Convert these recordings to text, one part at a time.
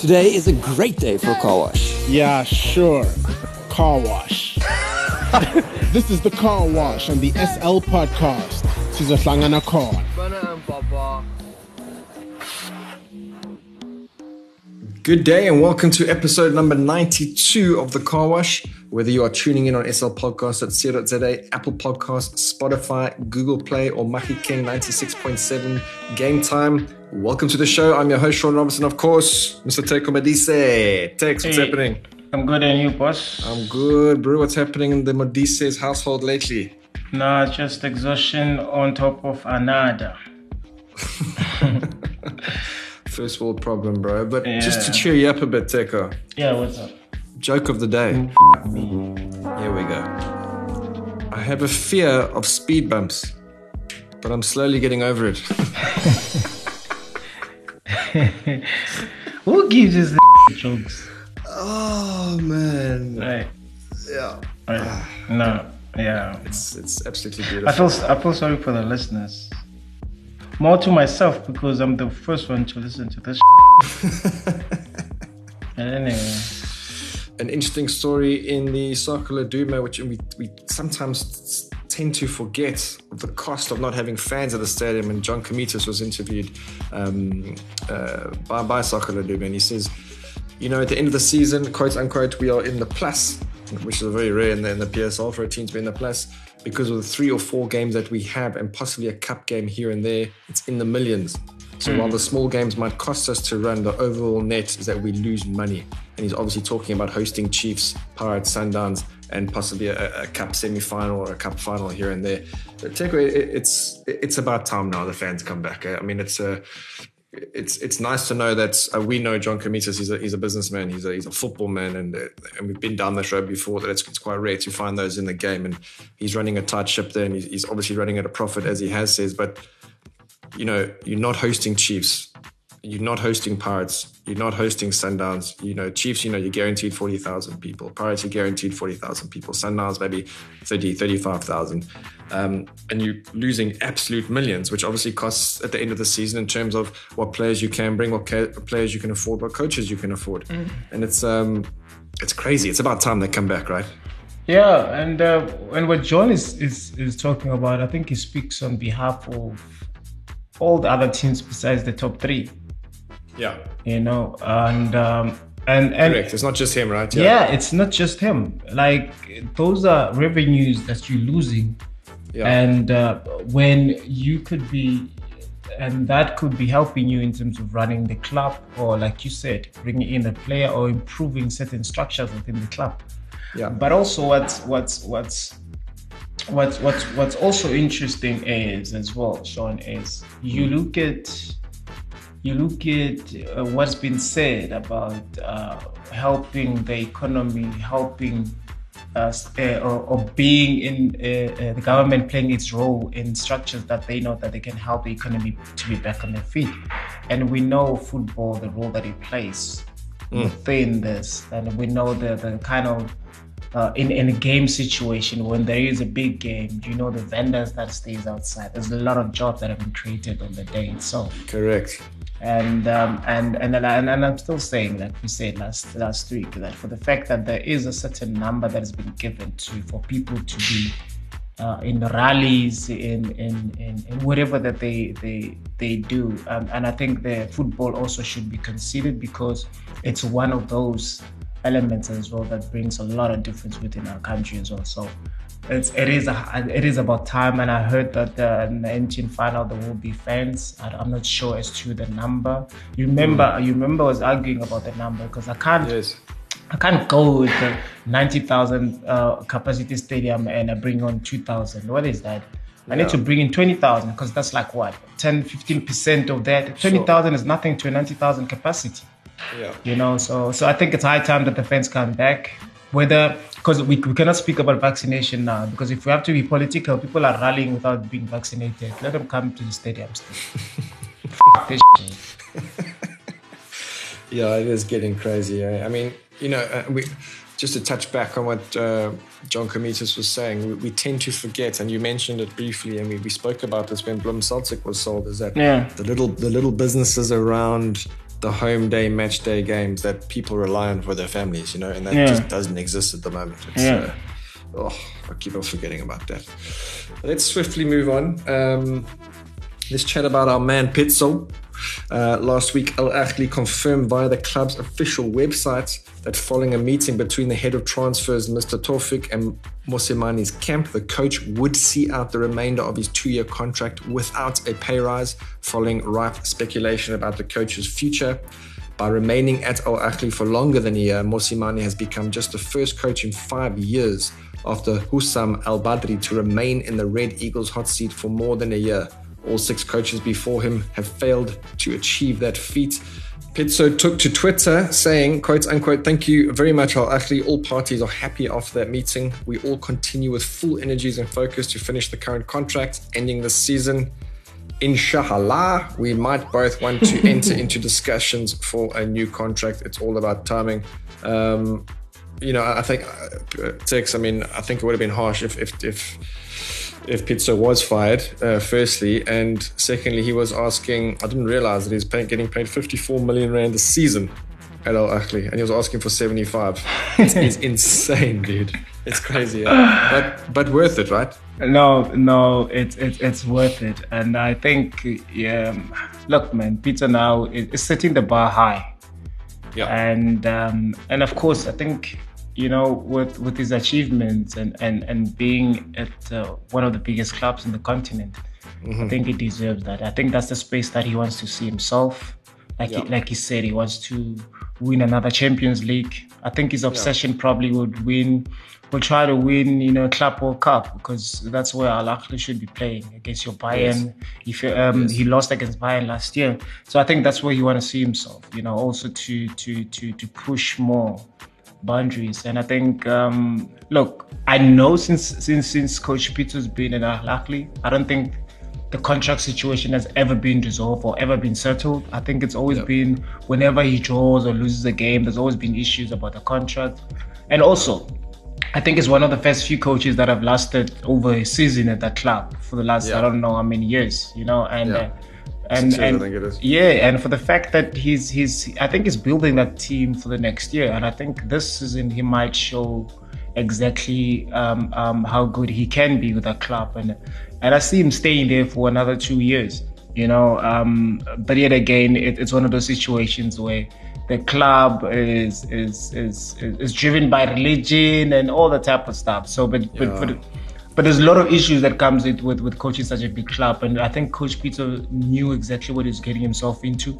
Today is a great day for a car wash. Yeah, sure. Car wash. this is the car wash on the SL podcast. Sizohlangana khona. Good day and welcome to episode number 92 of The Car Wash. Whether you are tuning in on SL Podcast at CR.za, Apple Podcasts, Spotify, Google Play, or Maki King 96.7 Game Time, welcome to the show. I'm your host, Sean Robinson, of course, Mr. Teko Modise. Tex, what's Hey. happening? I'm good and you, boss? I'm good, bro. What's happening in the Modise's household lately? Nah, just exhaustion on top of another. First world problem, bro. But just to cheer you up a bit, Teko, Yeah, what's up? joke of the day. Mm. Here we go. I have a fear of speed bumps, but I'm slowly getting over it. Who gives us the jokes? Oh man, Right. yeah, Right. No. Yeah. it's it's absolutely beautiful. I feel I feel sorry for the listeners. More to myself because I'm the first one to listen to this. anyway. An interesting story in the Soccer Laduma, which we we sometimes tend to forget the cost of not having fans at the stadium. And John Comitis was interviewed um, uh, by by Soccer Laduma, and he says, you know, at the end of the season, quote unquote, we are in the plus, which is very rare in the, in the PSL for a team to be in the plus because of the three or four games that we have and possibly a cup game here and there. It's in the millions. So while the small games might cost us to run, the overall net is that we lose money. And he's obviously talking about hosting Chiefs, Pirates, Sundowns, and possibly a, a cup semi-final or a cup final here and there. But Teko, it, it's it's about time now the fans come back. eh? I mean, it's a it's it's nice to know that uh, we know John Comitis. He's a he's a businessman. He's a he's a football man, and uh, and we've been down this road before. That it's, it's quite rare to find those in the game, and he's running a tight ship there, and he's, he's obviously running at a profit as he has says. But you know, you're not hosting Chiefs, you're not hosting Pirates, you're not hosting Sundowns. You know, Chiefs, you know, you're guaranteed 40,000 people. Pirates, you're guaranteed 40,000 people. Sundowns, maybe 30, 35,000. Um, and you're losing absolute millions, which obviously costs at the end of the season in terms of what players you can bring, what ca- players you can afford, what coaches you can afford. And it's um, it's crazy. It's about time they come back, right? Yeah, and uh, and what John is, is is talking about, I think he speaks on behalf of all the other teams besides the top three. Yeah. You know, and um, and and Correct. It's not just him, right? yeah, it's not just him. Like those are revenues that you're losing, Yeah. and uh, when you could be, and that could be helping you in terms of running the club, or like you said, bringing in a player or improving certain structures within the club. Yeah. But also, what's what's what's what's what's what's also interesting is as well, Sean, is you look at you look at uh, what's been said about uh, helping the economy, helping us, uh, or, or being in uh, uh, the government playing its role in structures that they know that they can help the economy to be back on their feet. And we know football, the role that it plays within this, and we know the, the kind of uh, in, in a game situation when there is a big game, you know the vendors that stays outside. There's a lot of jobs that have been created on the day itself Correct. and um, and and I- and, I'm still saying like we said last last week that for the fact that there is a certain number that has been given to for people to be uh, in rallies in, in in in whatever that they they they do um, and I think the football also should be considered because it's one of those elements as well that brings a lot of difference within our country as well so it's, it is a, it is about time, and I heard that uh, in the Indian final there will be fans. I, I'm not sure as to the number. You remember? You remember I was arguing about the number because I can't Yes. I can't go with the ninety thousand uh, capacity stadium and I bring on two thousand. What is that? I need to bring in twenty thousand because that's like what 10 15 percent of that. Twenty thousand is nothing to a ninety thousand capacity Yeah. you know so so i think it's high time that the fans come back whether because we, we cannot speak about vaccination now because if we have to be political people are rallying without being vaccinated let them come to the stadiums. Yeah, it is getting crazy. eh? I mean, you know, uh, we just to touch back on what uh, John Comitis was saying, we, we tend to forget, and you mentioned it briefly, and we, we spoke about this when Bloem Celtic was sold, is that Yeah. the little the little businesses around the home day, match day games that people rely on for their families, you know, and that Yeah. just doesn't exist at the moment. It's, Yeah. uh, oh, I keep on forgetting about that. Let's swiftly move on. Um, let's chat about our man Pitso. Uh, last week, Al Ahly confirmed via the club's official website that following a meeting between the head of transfers, Mr. Tofik, and Mosimane's camp, the coach would see out the remainder of his two year contract without a pay rise, following rife speculation about the coach's future. By remaining at Al Ahly for longer than a year, Mosimani has become just the first coach in five years after Hussam Al Badri to remain in the Red Eagles hot seat for more than a year. All six coaches before him have failed to achieve that feat. Pitso took to Twitter saying, quote unquote, thank you very much, Al Ahly. All parties are happy after that meeting. We all continue with full energies and focus to finish the current contract, ending this season. Inshallah, we might both want to enter into discussions for a new contract. It's all about timing. Um, you know, I think uh, Tex. I mean, I think it would have been harsh if if if if Pitso was fired. Uh, firstly, and secondly, he was asking. I didn't realize that he's getting paid 54 million rand a season at Al Ahly, and he was asking for 75. It's, it's insane, dude. It's crazy, yeah. but but worth it, right? No, no, it's it's it's worth it, and I think, yeah, look, man, Peter now is, is setting the bar high, Yeah. and um, and of course, I think you know with with his achievements and and and being at uh, one of the biggest clubs in the continent, I think he deserves that. I think that's the space that he wants to see himself. Like he, like he said, he wants to win another Champions League. I think his obsession probably would win, will try to win, you know, a Club World Cup because that's where Al Ahly should be playing against your Bayern. If um, he lost against Bayern last year, so I think that's where he want to see himself. You know, also to to to to push more boundaries. And I think, um, look, I know since since since Coach Peter's been in Al Ahly, I don't think the contract situation has ever been resolved or ever been settled. I think it's always been whenever he draws or loses a game, there's always been issues about the contract. And also, I think it's one of the first few coaches that have lasted over a season at that club for the last Yeah. I don't know how many years, you know, and Yeah. uh, and, I and think it is. yeah, and for the fact that he's he's I think he's building that team for the next year, and I think this season he might show exactly um, um, how good he can be with that club, and and I see him staying there for another two years. You know, um, but yet again, it, it's one of those situations where the club is is is is driven by religion and all that type of stuff. So, but but, Yeah. but but there's a lot of issues that comes with, with with coaching such a big club, and I think Coach Peter knew exactly what he's getting himself into.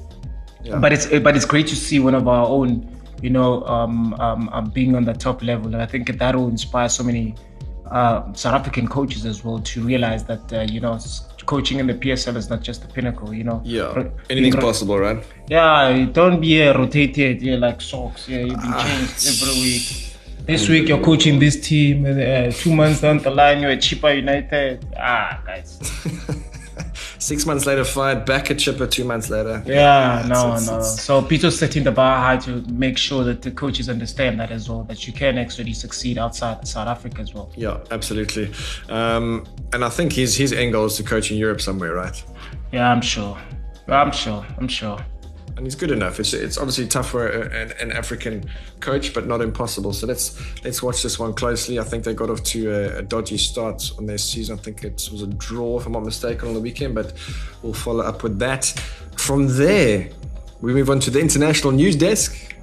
But it's but it's great to see one of our own, you know, um, um, um, being on the top level, and I think that will inspire so many uh, South African coaches as well to realize that uh, you know coaching in the PSL is not just the pinnacle. You know, Yeah. Anything's ro- possible, right? yeah, don't be uh, rotated yeah, like socks. Yeah, you've been Ah, changed every week. This week you're coaching this team, and uh, two months down the line you're at Chippa United. Ah, guys. Six months later, fired. Back at Chipper two months later. Yeah, no, it's- no. it's- So Peter's setting the bar high to make sure that the coaches understand that as well, that you can actually succeed outside South Africa as well. Yeah, absolutely. Um, and I think his his end goal is to coach in Europe somewhere, right? Yeah, I'm sure. I'm sure. I'm sure. And he's good enough. It's it's obviously tough for an, an African coach, but not impossible. So let's let's watch this one closely. I think they got off to a, a dodgy start on their season. I think it was a draw, if I'm not mistaken, on the weekend. But we'll follow up with that. From there, we move on to the international news desk.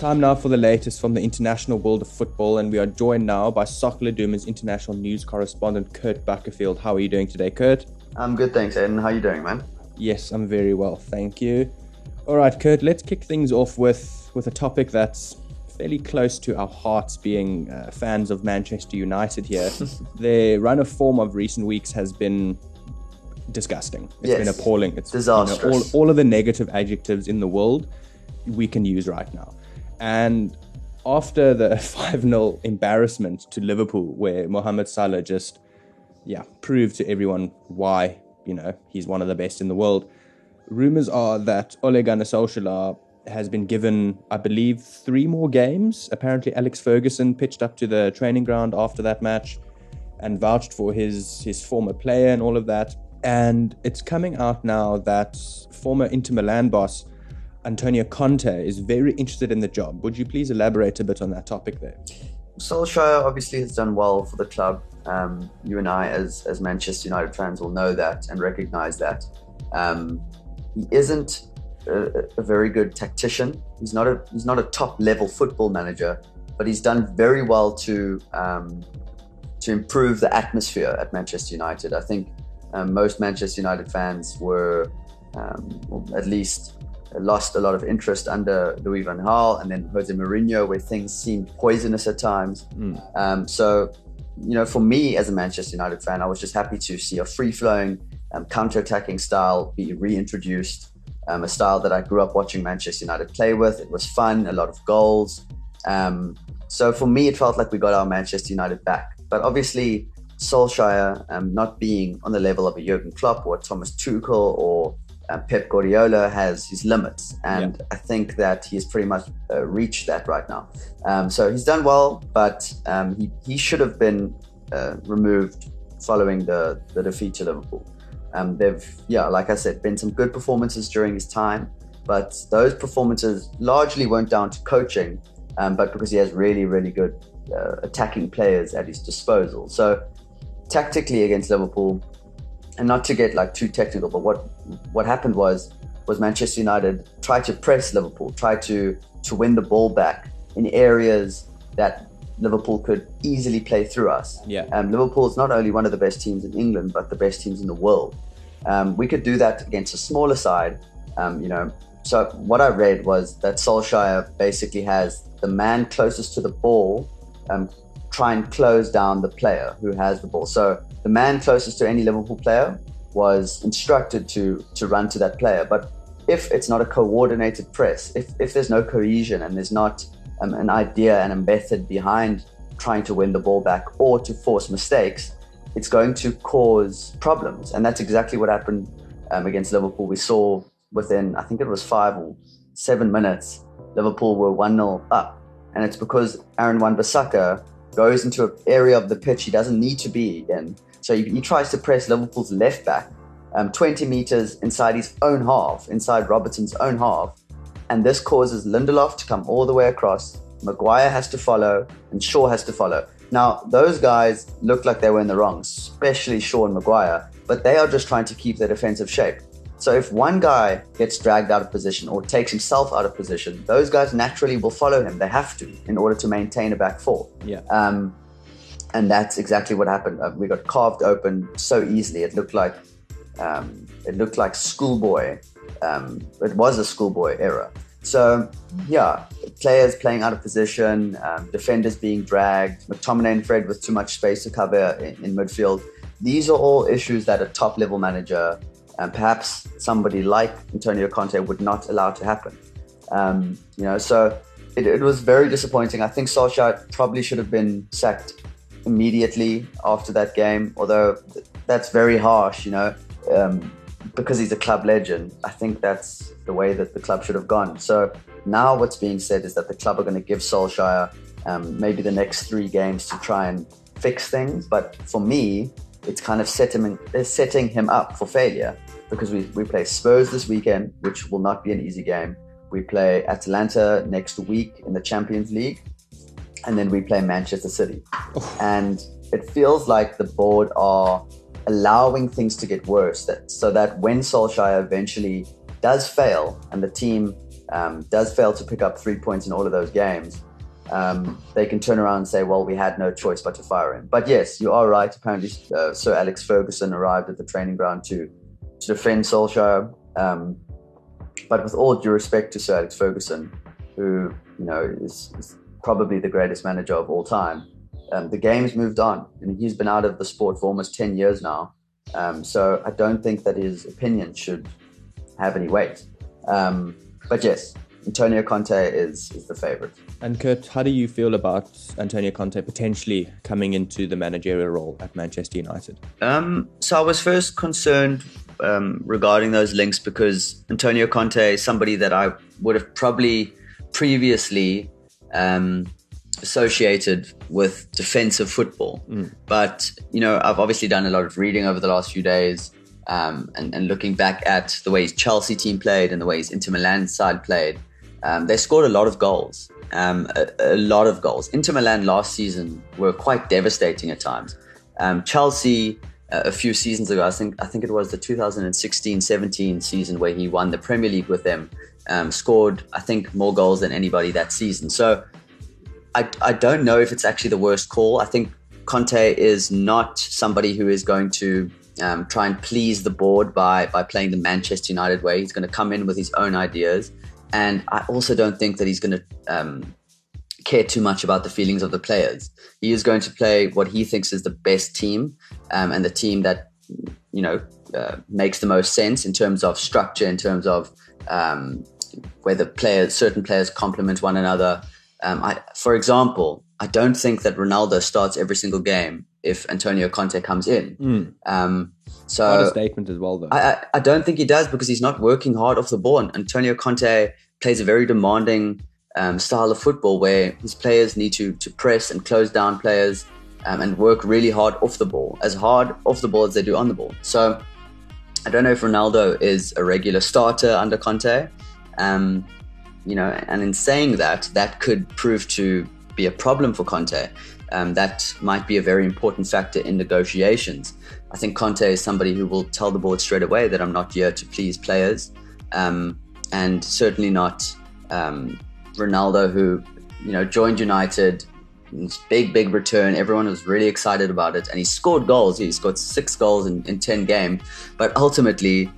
Time now for the latest from the international world of football, and we are joined now by Soccer Laduma's international news correspondent Kurt Buckerfield. How are you doing today, Kurt? I'm good, thanks, Aiden. How are you doing, man? Yes, I'm very well, thank you. All right, Kurt, let's kick things off with with a topic that's fairly close to our hearts, being uh, fans of Manchester United here. Their run of form of recent weeks has been disgusting. It's been appalling. It's you know, Disastrous. all, all of the negative adjectives in the world we can use right now. And after the 5 0 embarrassment to Liverpool, where Mohamed Salah just, yeah, proved to everyone why, you know, he's one of the best in the world, rumors are that Ole Gunnar Solskjaer has been given, I believe, three more games. Apparently, Alex Ferguson pitched up to the training ground after that match and vouched for his, his former player and all of that. And it's coming out now that former Inter Milan boss Antonio Conte is very interested in the job. Would you please elaborate a bit on that topic there? Solskjaer obviously has done well for the club. Um, you and I, as, as Manchester United fans, will know that and recognize that. Um, he isn't a, a, very good tactician. He's not a he's not a top level football manager, but he's done very well to um, to improve the atmosphere at Manchester United. I think um, most Manchester United fans were, um, at least, lost a lot of interest under Louis van Gaal and then Jose Mourinho, where things seemed poisonous at times. Mm. so, you know, for me as a Manchester United fan, I was just happy to see a free flowing um, counter-attacking style be reintroduced, um, a style that I grew up watching Manchester United play with. It was fun, a lot of goals. Um, so for me, it felt like we got our Manchester United back. But obviously, Solskjaer um, not being on the level of a Jurgen Klopp or Thomas Tuchel or uh, Pep Guardiola has his limits, and yeah. I think that he's pretty much uh, reached that right now. Um, so he's done well, but um, he he should have been uh, removed following the the defeat to Liverpool. Um, they've, yeah, like I said, been some good performances during his time, but those performances largely went down to coaching, um, but because he has really, really good uh, attacking players at his disposal. So tactically against Liverpool, and not to get like too technical, but what what happened was was Manchester United tried to press Liverpool, tried to to win the ball back in areas that Liverpool could easily play through us. Yeah. Um, Liverpool is not only one of the best teams in England, but the best teams in the world. Um, we could do that against a smaller side. Um, you know, so what I read was that Solskjaer basically has the man closest to the ball um, try and close down the player who has the ball. So the man closest to any Liverpool player was instructed to to run to that player. But if it's not a coordinated press, if if there's no cohesion and there's not um, an idea and a method behind trying to win the ball back or to force mistakes, it's going to cause problems. And that's exactly what happened um, against Liverpool. We saw within, I think it was five or seven minutes, Liverpool were 1 0 up. And it's because Aaron Wan-Bissaka goes into an area of the pitch he doesn't need to be in. So he, he tries to press Liverpool's left back um, 20 meters inside his own half, inside Robertson's own half. And this causes Lindelof to come all the way across. Maguire has to follow, and Shaw has to follow. Now, those guys look like they were in the wrong, especially Shaw and Maguire, but they are just trying to keep their defensive shape. So if one guy gets dragged out of position or takes himself out of position, those guys naturally will follow him. They have to in order to maintain a back four. Yeah. Um, and that's exactly what happened. Uh, we got carved open so easily. It looked like um, it looked like schoolboy um, it was a schoolboy era. So, yeah, players playing out of position, um, defenders being dragged, McTominay and Fred with too much space to cover in, in midfield. These are all issues that a top level manager and perhaps somebody like Antonio Conte would not allow to happen. Um, you know, so it, it, was very disappointing. I think Solskjaer probably should have been sacked immediately after that game, although that's very harsh, you know. Um, because he's a club legend, I think that's the way that the club should have gone. So now what's being said is that the club are going to give Solskjaer um, maybe the next three games to try and fix things. But for me, it's kind of set him in, setting him up for failure because we, we play Spurs this weekend, which will not be an easy game. We play Atalanta next week in the Champions League, and then we play Manchester City. and it feels like the board are allowing things to get worse that, so that when Solskjaer eventually does fail and the team um, does fail to pick up three points in all of those games, um, they can turn around and say, well, we had no choice but to fire him. But yes, you are right. Apparently, uh, Sir Alex Ferguson arrived at the training ground to, to defend Solskjaer. Um, but with all due respect to Sir Alex Ferguson, who you know is, is probably the greatest manager of all time, um, the game's moved on, and he's been out of the sport for almost ten years now. Um, so I don't think that his opinion should have any weight. Um, but yes, Antonio Conte is is the favorite. And Kurt, how do you feel about Antonio Conte potentially coming into the managerial role at Manchester United? Um, so I was first concerned um, regarding those links because Antonio Conte is somebody that I would have probably previously um, associated with defensive football. But, you know, I've obviously done a lot of reading over the last few days um, and, and looking back at the way his Chelsea team played and the way his Inter Milan side played. Um, they scored a lot of goals, um, a, a lot of goals. Inter Milan last season were quite devastating at times. Um, Chelsea, a few seasons ago, I think I think it was the 2016-17 season where he won the Premier League with them, um, scored I think more goals than anybody that season. So I, I don't know if it's actually the worst call. I think Conte is not somebody who is going to um, try and please the board by by playing the Manchester United way. He's going to come in with his own ideas, and I also don't think that he's going to um, care too much about the feelings of the players. He is going to play what he thinks is the best team um, and the team that you know uh, makes the most sense in terms of structure, in terms of um, whether players, certain players complement one another. Um, I, for example, I don't think that Ronaldo starts every single game if Antonio Conte comes in. Um, so a statement as well, though. I, I, I don't think he does because he's not working hard off the ball. And Antonio Conte plays a very demanding um, style of football where his players need to to press and close down players um, and work really hard off the ball, as hard off the ball as they do on the ball. So I don't know if Ronaldo is a regular starter under Conte. Um, you know, and in saying that, that could prove to be a problem for Conte. Um, that might be a very important factor in negotiations. I think Conte is somebody who will tell the board straight away that I'm not here to please players, um, and certainly not um, Ronaldo, who you know joined United. Big, big return. Everyone was really excited about it, and he scored goals. He scored six goals in, in ten games, but ultimately,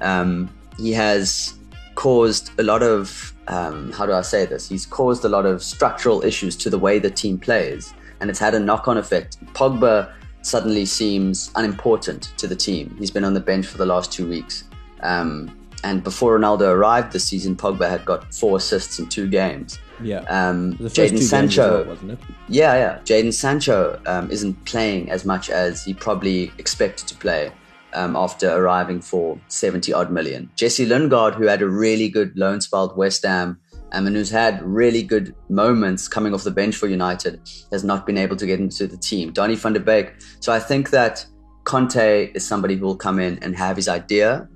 um, he has caused a lot of um, how do I say this? He's caused a lot of structural issues to the way the team plays, and it's had a knock-on effect. Pogba suddenly seems unimportant to the team. He's been on the bench for the last two weeks, um, and before Ronaldo arrived this season, Pogba had got four assists in two games. yeah. Um, The first two Jadon Sancho, well, wasn't it? yeah, yeah. Jadon Sancho um, isn't playing as much as he probably expected to play um, after arriving for 70 odd million. Jesse Lingard, who had a really good loan spell at West Ham um, and who's had really good moments coming off the bench for United, has not been able to get into the team. Donny van der Beek. So I think that Conte is somebody who will come in and have his idea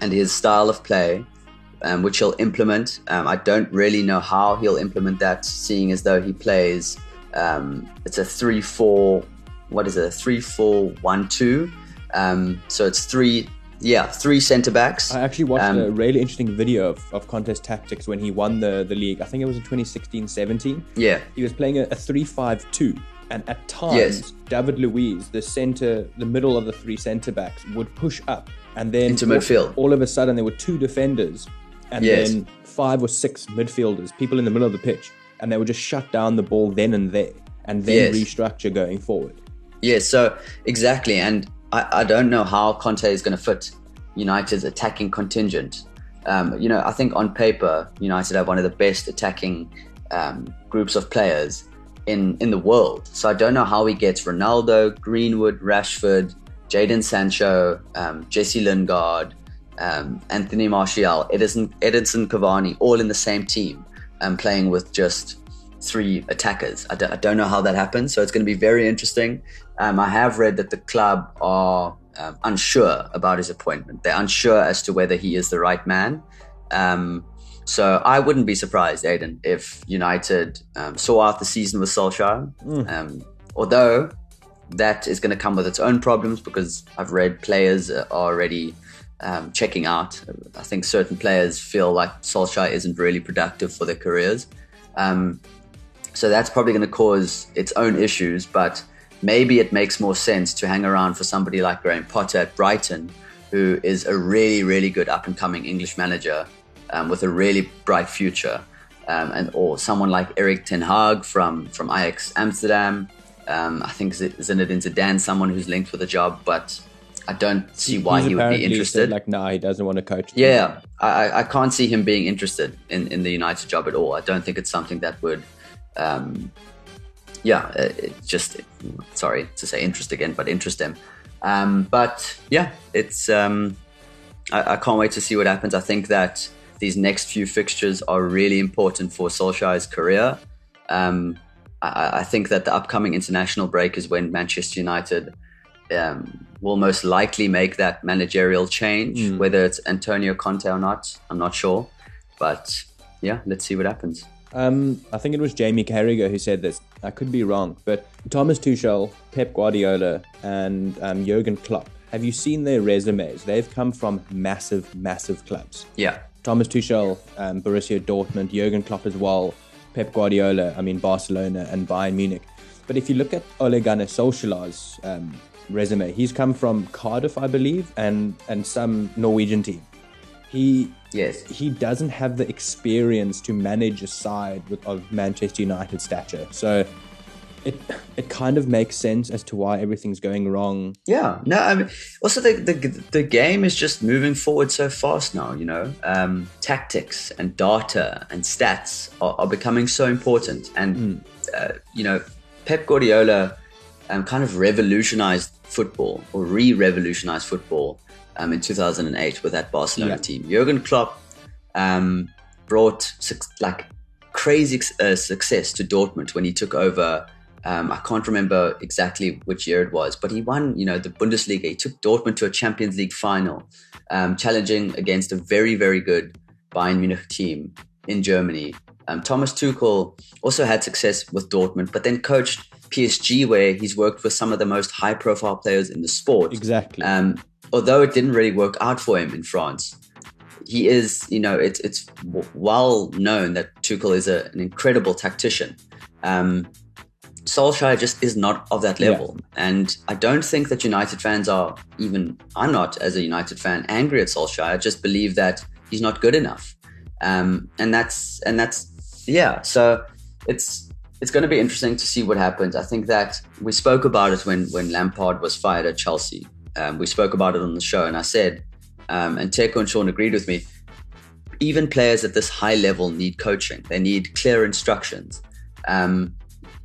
and his style of play um, which he'll implement. Um, I don't really know how he'll implement that, seeing as though he plays. Um, it's a three-four. What is it? A three-four-one-two. Um, so it's three. Yeah, three centre backs. I actually watched Um, a really interesting video of, of Conte's tactics when he won the, the league. I think it was in 2016 17. Yeah, He was playing a, a 3 5 2. And at times, Yes. David Luiz, the center, the middle of the three centre backs, would push up. And then Into all- midfield. All, of a sudden, there were two defenders and Yes. then five or six midfielders, people in the middle of the pitch. And they would just shut down the ball then and there and then Yes. restructure going forward. Yeah, so exactly. And I, I don't know how Conte is going to fit United's attacking contingent. Um, you know, I think on paper, United have one of the best attacking um, groups of players in, in the world. So I don't know how he gets Ronaldo, Greenwood, Rashford, Jadon Sancho, um, Jesse Lingard, um, Anthony Martial, Edison, Edinson Cavani, all in the same team, um, playing with just three attackers. I don't, I don't know how that happens, so it's going to be very interesting. Um, I have read that the club are um, unsure about his appointment. They're unsure as to whether he is the right man. Um, so I wouldn't be surprised, Aiden, if United um, saw out the season with Solskjaer. Um, although that is going to come with its own problems because I've read players are already um, checking out. I think certain players feel like Solskjaer isn't really productive for their careers. Um, so that's probably going to cause its own issues, but maybe it makes more sense to hang around for somebody like Graham Potter at Brighton, who is a really, really good up and coming English manager um, with a really bright future. Um, and or someone like Erik ten Hag from from Ajax Amsterdam. Um, I think Z- Zinedine Zidane, someone who's linked with a job, but I don't see why He's he would be apparently said, interested. Like, nah, he doesn't want to coach. Yeah, I, I- can't see him being interested in, in the United job at all. I don't think it's something that would, um, yeah, it, it just sorry to say interest again, but interest him. Um, but yeah, it's um, I, I can't wait to see what happens. I think that these next few fixtures are really important for Solskjaer's career. Um, I, I, think that the upcoming international break is when Manchester United um, will most likely make that managerial change. Mm. Whether it's Antonio Conte or not, I'm not sure. But yeah, let's see what happens. Um, I think it was Jamie Carragher who said this. I could be wrong, but Thomas Tuchel, Pep Guardiola, and um, Jurgen Klopp. Have you seen their resumes? They've come from massive, massive clubs. Yeah. Thomas Tuchel, um, Borussia Dortmund, Jurgen Klopp as well, Pep Guardiola, I mean Barcelona and Bayern Munich. But if you look at Ole Gunnar Solskjaer's um, resume, he's come from Cardiff, I believe, and and some Norwegian team. He yes he doesn't have the experience to manage a side with, of Manchester United stature. So it it kind of makes sense as to why everything's going wrong. Yeah, no, I mean, also the the, the game is just moving forward so fast now. You know, um, tactics and data and stats are, are becoming so important, and mm. uh, you know, Pep Guardiola um, kind of revolutionized football or re-revolutionized football um, in 2008 with that Barcelona yeah. team. Jurgen Klopp um, brought like crazy uh, success to Dortmund when he took over. Um, I can't remember exactly which year it was, but he won, you know, the Bundesliga. He took Dortmund to a Champions League final, um, challenging against a very, very good Bayern Munich team in Germany. Um, Thomas Tuchel also had success with Dortmund, but then coached PSG, where he's worked with some of the most high-profile players in the sport. Exactly. Um, although it didn't really work out for him in France, he is, you know, it's it's well known that Tuchel is a, an incredible tactician. Um, Solskjaer just is not of that level, yeah. and I don't think that United fans are even. I'm not, as a United fan, angry at Solskjaer. I just believe that he's not good enough, um, and that's and that's yeah. So it's it's going to be interesting to see what happens. I think that we spoke about it when when Lampard was fired at Chelsea, um, we spoke about it on the show, and I said, um, and Teko and Sean agreed with me. Even players at this high level need coaching. They need clear instructions. Um,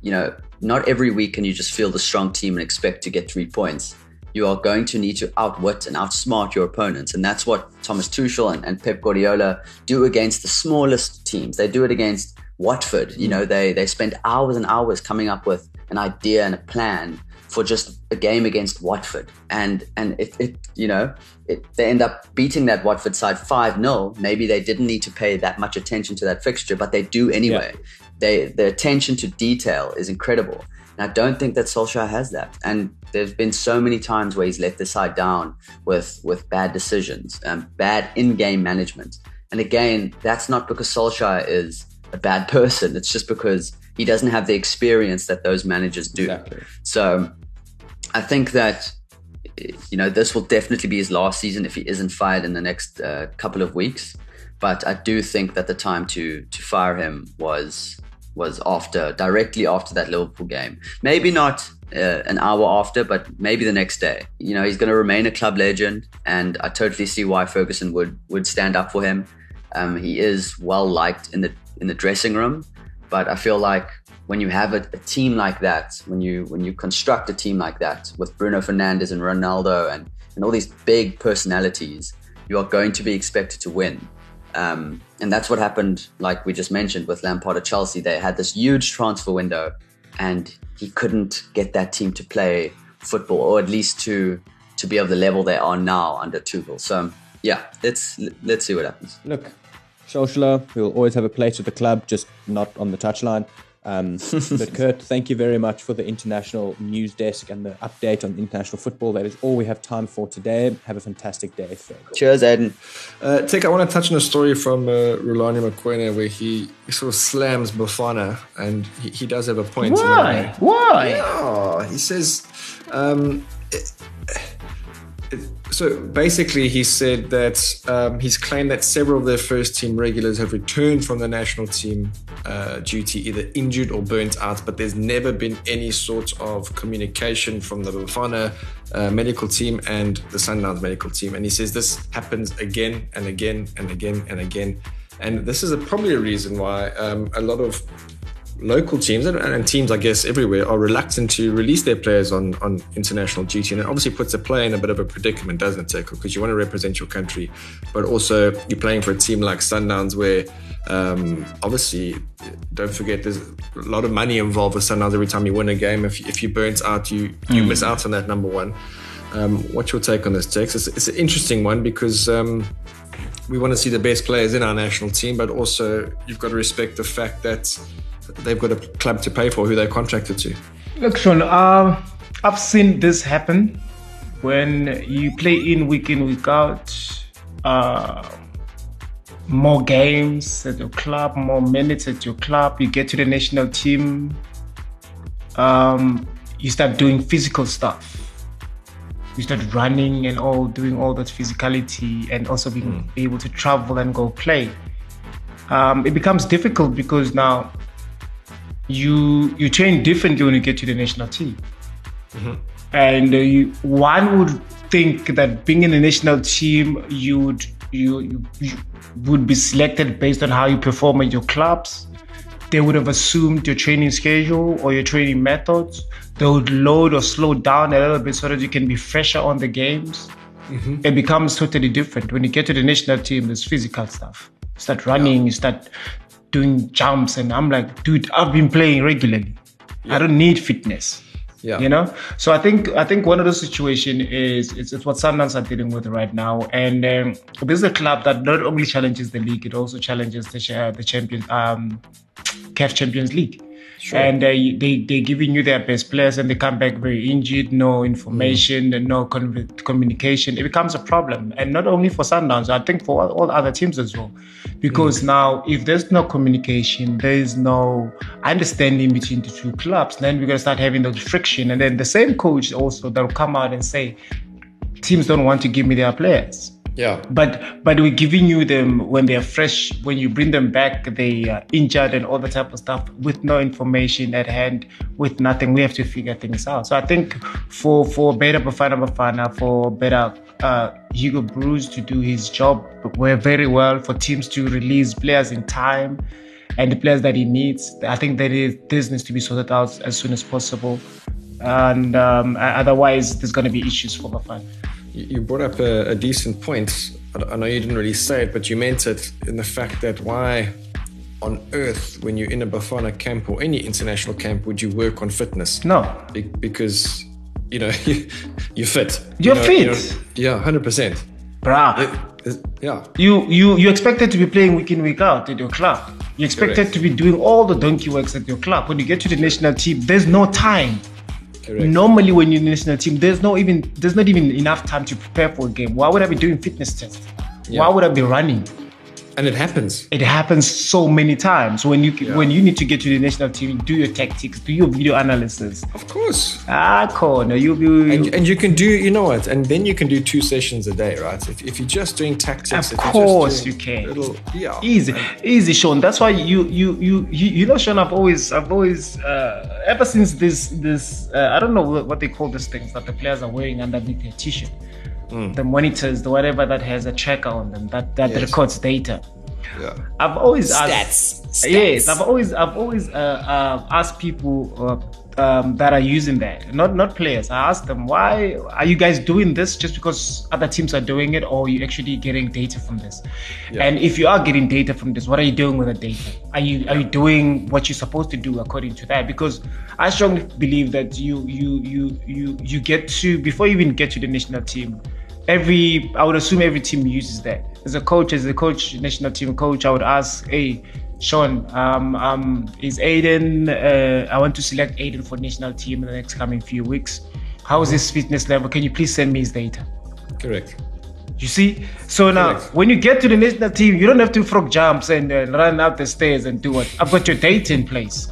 you know, not every week can you just field a strong team and expect to get three points. You are going to need to outwit and outsmart your opponents, and that's what Thomas Tuchel and, and Pep Guardiola do against the smallest teams. They do it against Watford. You know, they they spend hours and hours coming up with an idea and a plan for just a game against Watford. And and it, it you know, it, they end up beating that Watford side 5 0. Maybe they didn't need to pay that much attention to that fixture, but they do anyway. Yeah. They the attention to detail is incredible. And I don't think that Solskjaer has that. And there's been so many times where he's let the side down with with bad decisions, and bad in-game management. And again, that's not because Solskjaer is a bad person. It's just because he doesn't have the experience that those managers do. Exactly. So I think that you know this will definitely be his last season if he isn't fired in the next uh, couple of weeks. But I do think that the time to to fire him was was after directly after that Liverpool game. Maybe not uh, an hour after, but maybe the next day. You know, he's going to remain a club legend, and I totally see why Ferguson would would stand up for him. Um, he is well liked in the in the dressing room, but I feel like when you have a, a, team like that, when you when you construct a team like that with Bruno Fernandes and Ronaldo and, and all these big personalities, you are going to be expected to win. Um, and that's what happened, like we just mentioned with Lampard at Chelsea. They had this huge transfer window, and he couldn't get that team to play football, or at least to to be of the level they are now under Tuchel. So yeah, let's let's see what happens. Look, Solskjaer will always have a place with the club, just not on the touchline. Um, but Kurt, thank you very much for the international news desk and the update on international football. That is all we have time for today. Have a fantastic day. Cheers, Eden. Uh, Tick, I want to touch on a story from uh, Rulani Mokwena where he, he, sort of slams Bafana, and he, he, does have a point. Why? Why? Yeah, he says. Um, it, so basically, he said that um, he's claimed that several of their first team regulars have returned from the national team uh, duty either injured or burnt out, but there's never been any sort of communication from the Bafana uh, medical team and the Sundowns medical team. And he says this happens again and again and again and again. And this is a, probably a reason why um, a lot of local teams and, and, teams, I guess, everywhere are reluctant to release their players on, on international duty. And it obviously puts a player in a bit of a predicament, doesn't it, Because you want to represent your country, but also you're playing for a team like Sundowns where um, obviously, don't forget there's a lot of money involved with Sundowns every time you win a game. If, if you burnt out, you, you mm. miss out on that number one. Um, what's your take on this, Tex? It's, it's an interesting one because um, we want to see the best players in our national team, but also you've got to respect the fact that they've got a club to pay for who they're contracted to. Look, Sean, uh, I've seen this happen when you play in week in, week out. Uh, more games at your club, more minutes at your club. You get to the national team. Um, you start doing physical stuff. You start running and all, doing all that physicality, and also being mm. able to travel and go play. Um, it becomes difficult because now you you train differently when you get to the national team. Mm-hmm. And uh, you, one would think that being in the national team, you would you, you, you would be selected based on how you perform at your clubs. They would have assumed your training schedule or your training methods. They would load or slow down a little bit so that you can be fresher on the games. Mm-hmm. It becomes totally different. When you get to the national team, there's physical stuff. You start running, you start doing jumps and i'm like dude i've been playing regularly yeah. i don't need fitness yeah. You know, so I think I think one of the situation is it's, it's what Sundowns are dealing with right now, and um, this is a club that not only challenges the league, it also challenges the uh, the champions um, CAF Champions League. Sure. And uh, they they're giving you their best players, and they come back very injured, no information, mm. no con- communication. It becomes a problem, and not only for Sundowns, I think for all, all other teams as well. Because mm. now, if there's no communication, there is no understanding between the two clubs. Then we're gonna start having those friction, and then the same coach also that will come out and say, teams don't want to give me their players. Yeah. But but we're giving you them when they're fresh. When you bring them back, they are injured and all that type of stuff with no information at hand, with nothing. We have to figure things out. So I think for for Beta Bafana Bafana, for better uh, Hugo Broos to do his job we're very well, for teams to release players in time and the players that he needs. I think that is, this needs to be sorted out as soon as possible. And um, otherwise, there's going to be issues for Bafana. You brought up a, a decent point. I know you didn't really say it, but you meant it in the fact that why on earth, when you're in a Bafana camp or any international camp, would you work on fitness? No. Be- because, you know, you're fit. You're you know, fit. You know, yeah, 100%. Bruh. Uh, uh, yeah. You, you, you expected to be playing week in, week out at your club. You expected Correct. to be doing all the donkey works at your club. When you get to the national team, there's no time. Correct. Normally, when you're in the national team, there's no even there's not even enough time to prepare for a game. Why would I be doing fitness tests? Yeah. Why would I be running? And it happens. It happens so many times when you yeah. when you need to get to the national team, do your tactics, do your video analysis. Of course. Ah, cool. No, you, you and, and you can do you know what, and then you can do two sessions a day, right? If, if you're just doing tactics, of course you can. Little, yeah, easy, easy, Sean. That's why you you you you, you know, Sean. I've always I've always uh, ever since this this uh, I don't know what they call these things that the players are wearing underneath their t-shirt mm. the monitors, the whatever that has a tracker on them that that yes. records data. Yeah. I've always stats. asked. Stats. Yes, I've always I've always uh, uh, asked people uh, um, that are using that, not not players. I ask them why are you guys doing this just because other teams are doing it, or are you actually getting data from this? Yeah. And if you are getting data from this, what are you doing with the data? Are you yeah. are you doing what you're supposed to do according to that? Because I strongly believe that you you you you you get to before you even get to the national team every I would assume every team uses that. As a coach, as a coach, national team coach, I would ask, hey, Sean, um, um, is Aiden? Uh, I want to select Aiden for national team in the next coming few weeks. How is his fitness level? Can you please send me his data? Correct. You see, so now Correct. when you get to the national team, you don't have to frog jumps and uh, run up the stairs and do what. I've got your data in place.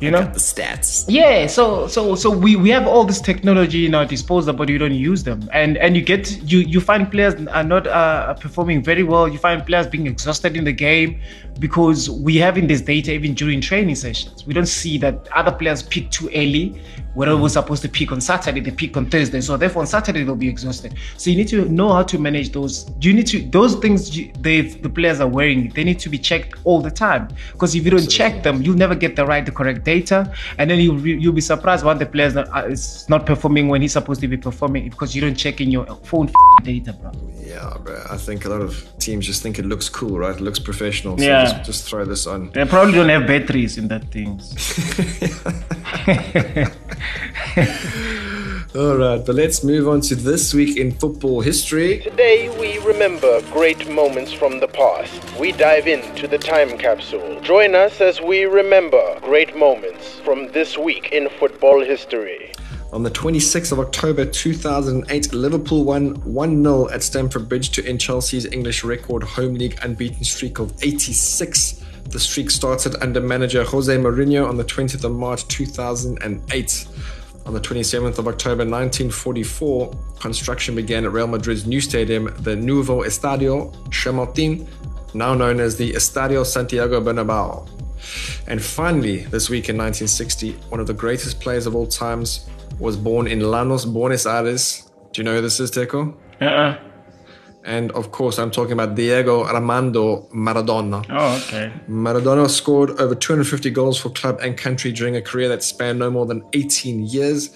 You know, the stats. yeah. So so so we we have all this technology in our disposal, but you don't use them. And and you get you you find players are not uh, performing very well. You find players being exhausted in the game because we having this data even during training sessions. We don't see that other players peak too early. Where we're supposed to peak on Saturday, they peak on Thursday. So therefore on Saturday they'll be exhausted. So you need to know how to manage those. You need to those things you, they the players are wearing. They need to be checked all the time because if you don't check them, you'll never get the right, the correct data, and then you you'll be surprised when the players are, is not performing when he's supposed to be performing because you don't check in your phone data, bro. Yeah, bro. I think a lot of teams just think it looks cool, right? It looks professional. So Yeah. just, just throw this on. They probably don't have batteries in that thing. All right, but let's move on to this week in football history. Today we remember great moments from the past. We dive into the time capsule. Join us as we remember great moments from this week in football history. On the 26th of October 2008, Liverpool won 1 0 at Stamford Bridge to end Chelsea's English record home league unbeaten streak of 86. The streak started under manager Jose Mourinho on the 20th of March 2008. On the 27th of October 1944, construction began at Real Madrid's new stadium, the Nuevo Estadio Chamartín, now known as the Estadio Santiago Bernabéu. And finally, this week in 1960, one of the greatest players of all times was born in Lanús, Buenos Aires. Do you know who this is, Teko? Uh-uh. And of course, I'm talking about Diego Armando Maradona. Oh, okay. Maradona scored over 250 goals for club and country during a career that spanned no more than 18 years.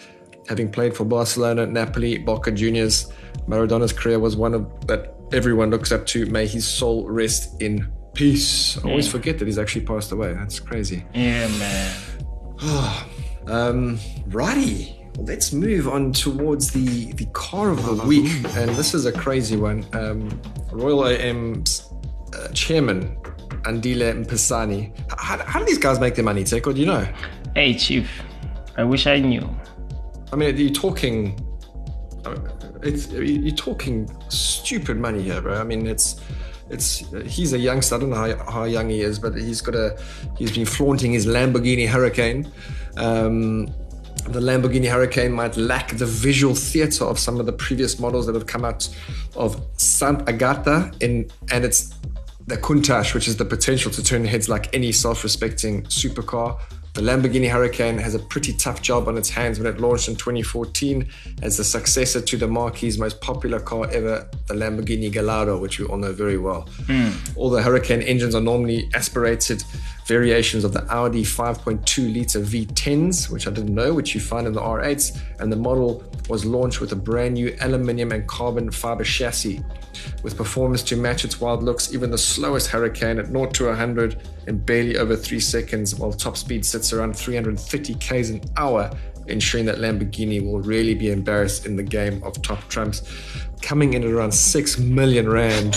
Having played for Barcelona, Napoli, Boca Juniors, Maradona's career was one of that everyone looks up to. May his soul rest in peace. I always forget that he's actually passed away. That's crazy. Yeah, man. Um, righty. Let's move on towards the the car of the week, and this is a crazy one. Um, Royal AM's uh, chairman Andile Mpisane. How, how do these guys make their money, Teko? Do you know? Hey, Chief. I wish I knew. I mean, you're talking. uh, It's you're talking stupid money here, bro. I mean, it's it's he's a youngster. I don't know how, how young he is, but he's got a he's been flaunting his Lamborghini Huracán. Um, the Lamborghini Huracán might lack the visual theater of some of the previous models that have come out of Sant Agata in and it's the Countach, which is the potential to turn heads like any self-respecting supercar. The Lamborghini Huracán has a pretty tough job on its hands when it launched in 2014 as the successor to the marque's most popular car ever, the Lamborghini Gallardo, which we all know very well. Hmm. All the Huracán engines are normally aspirated variations of the Audi 5.2 litre V10s, which I didn't know, which you find in the R8s, and the model was launched with a brand new aluminium and carbon fiber chassis. With performance to match its wild looks, even the slowest Huracán at 0 to 100 in barely over 3 seconds, while top speed sits around 330 k's an hour, ensuring that Lamborghini will really be embarrassed in the game of top trumps. Coming in at around 6 million Rand,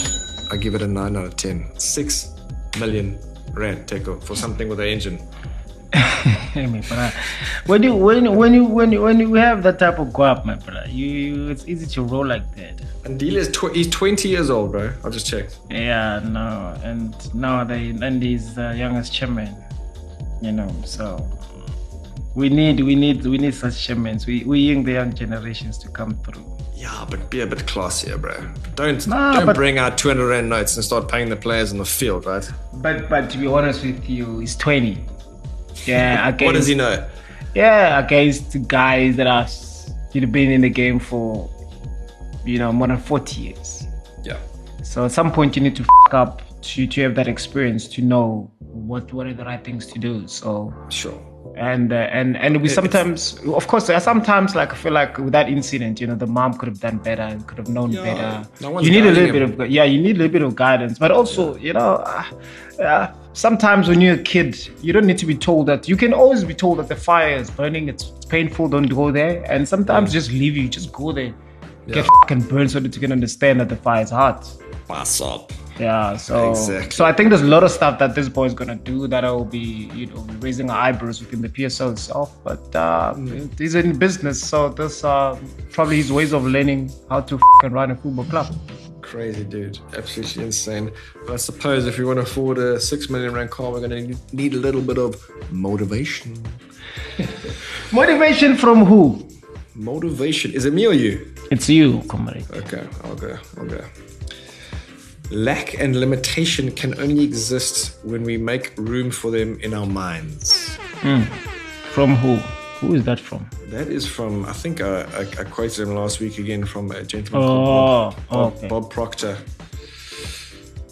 I give it a 9 out of 10. 6 million Rand, Teko, for something with an engine. Hey, my brother. When you when when you when you when you have that type of guap, my brother, you, you it's easy to roll like that. And is tw- he's 20 years old, bro. I just checked. Yeah, no, and now they and he's the youngest chairman, you know. So we need we need we need such chairmen. We we young the young generations to come through. Yeah, but be a bit classier, bro. Don't Nah, don't but- bring out 200 rand notes and start paying the players on the field, right? But but to be honest with you, he's twenty. Yeah, against What does he know? yeah against guys that are you know been in the game for you know more than forty years. Yeah. So at some point you need to f- up to to have that experience to know what what are the right things to do. So Sure. And uh, and and we sometimes of course there are sometimes like I feel like with that incident you know the mom could have done better and could have known Yeah, better. no you need a little guiding bit of yeah you need a little bit of guidance. But also you know uh, uh, sometimes when you're a kid you don't need to be told that you can always be told that the fire is burning it's painful don't go there. And sometimes just leave you just go there. Get Yeah. fucking burned so that you can understand that the fire is hot. Pass up. Yeah, so Exactly. so I think there's a lot of stuff that this boy is gonna do that I will be you know raising our eyebrows within the PSL itself. But uh, he's in business, so this uh, probably his ways of learning how to f***ing run a football club. crazy, dude. Absolutely insane. But I suppose if we want to afford a six million rand car, we're going to need a little bit of motivation. Motivation from who? Motivation. Is it me or you? It's you, comrade. Okay, I'll go. I'll go. Lack and limitation can only exist when we make room for them in our minds. Hmm. From who? Who is that from? That is from, I think I, I, I quoted him last week again from a gentleman oh, called Oh, Bob, Bob, okay. Bob Proctor.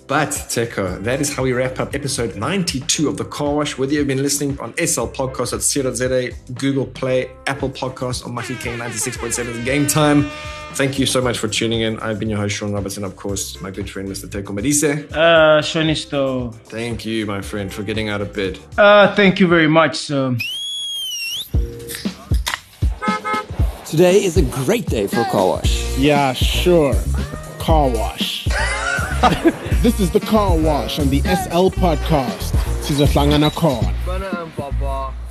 But, Teko, that is how we wrap up episode 92 of The Car Wash. Whether you've been listening on SL Podcast at CRZA, Google Play, Apple Podcast, or Maki King 96.7 Game Time, thank you so much for tuning in. I've been your host, Sean Robertson, of course, my good friend, Mr. Teko Modise. Uh, Shonisto. Thank you, my friend, for getting out of bed. Uh, thank you very much. Um, Today is a great day for a car wash. Yeah, sure. Car wash. this is the car wash on the SL podcast. Sizohlangana khona. Bana and Papa.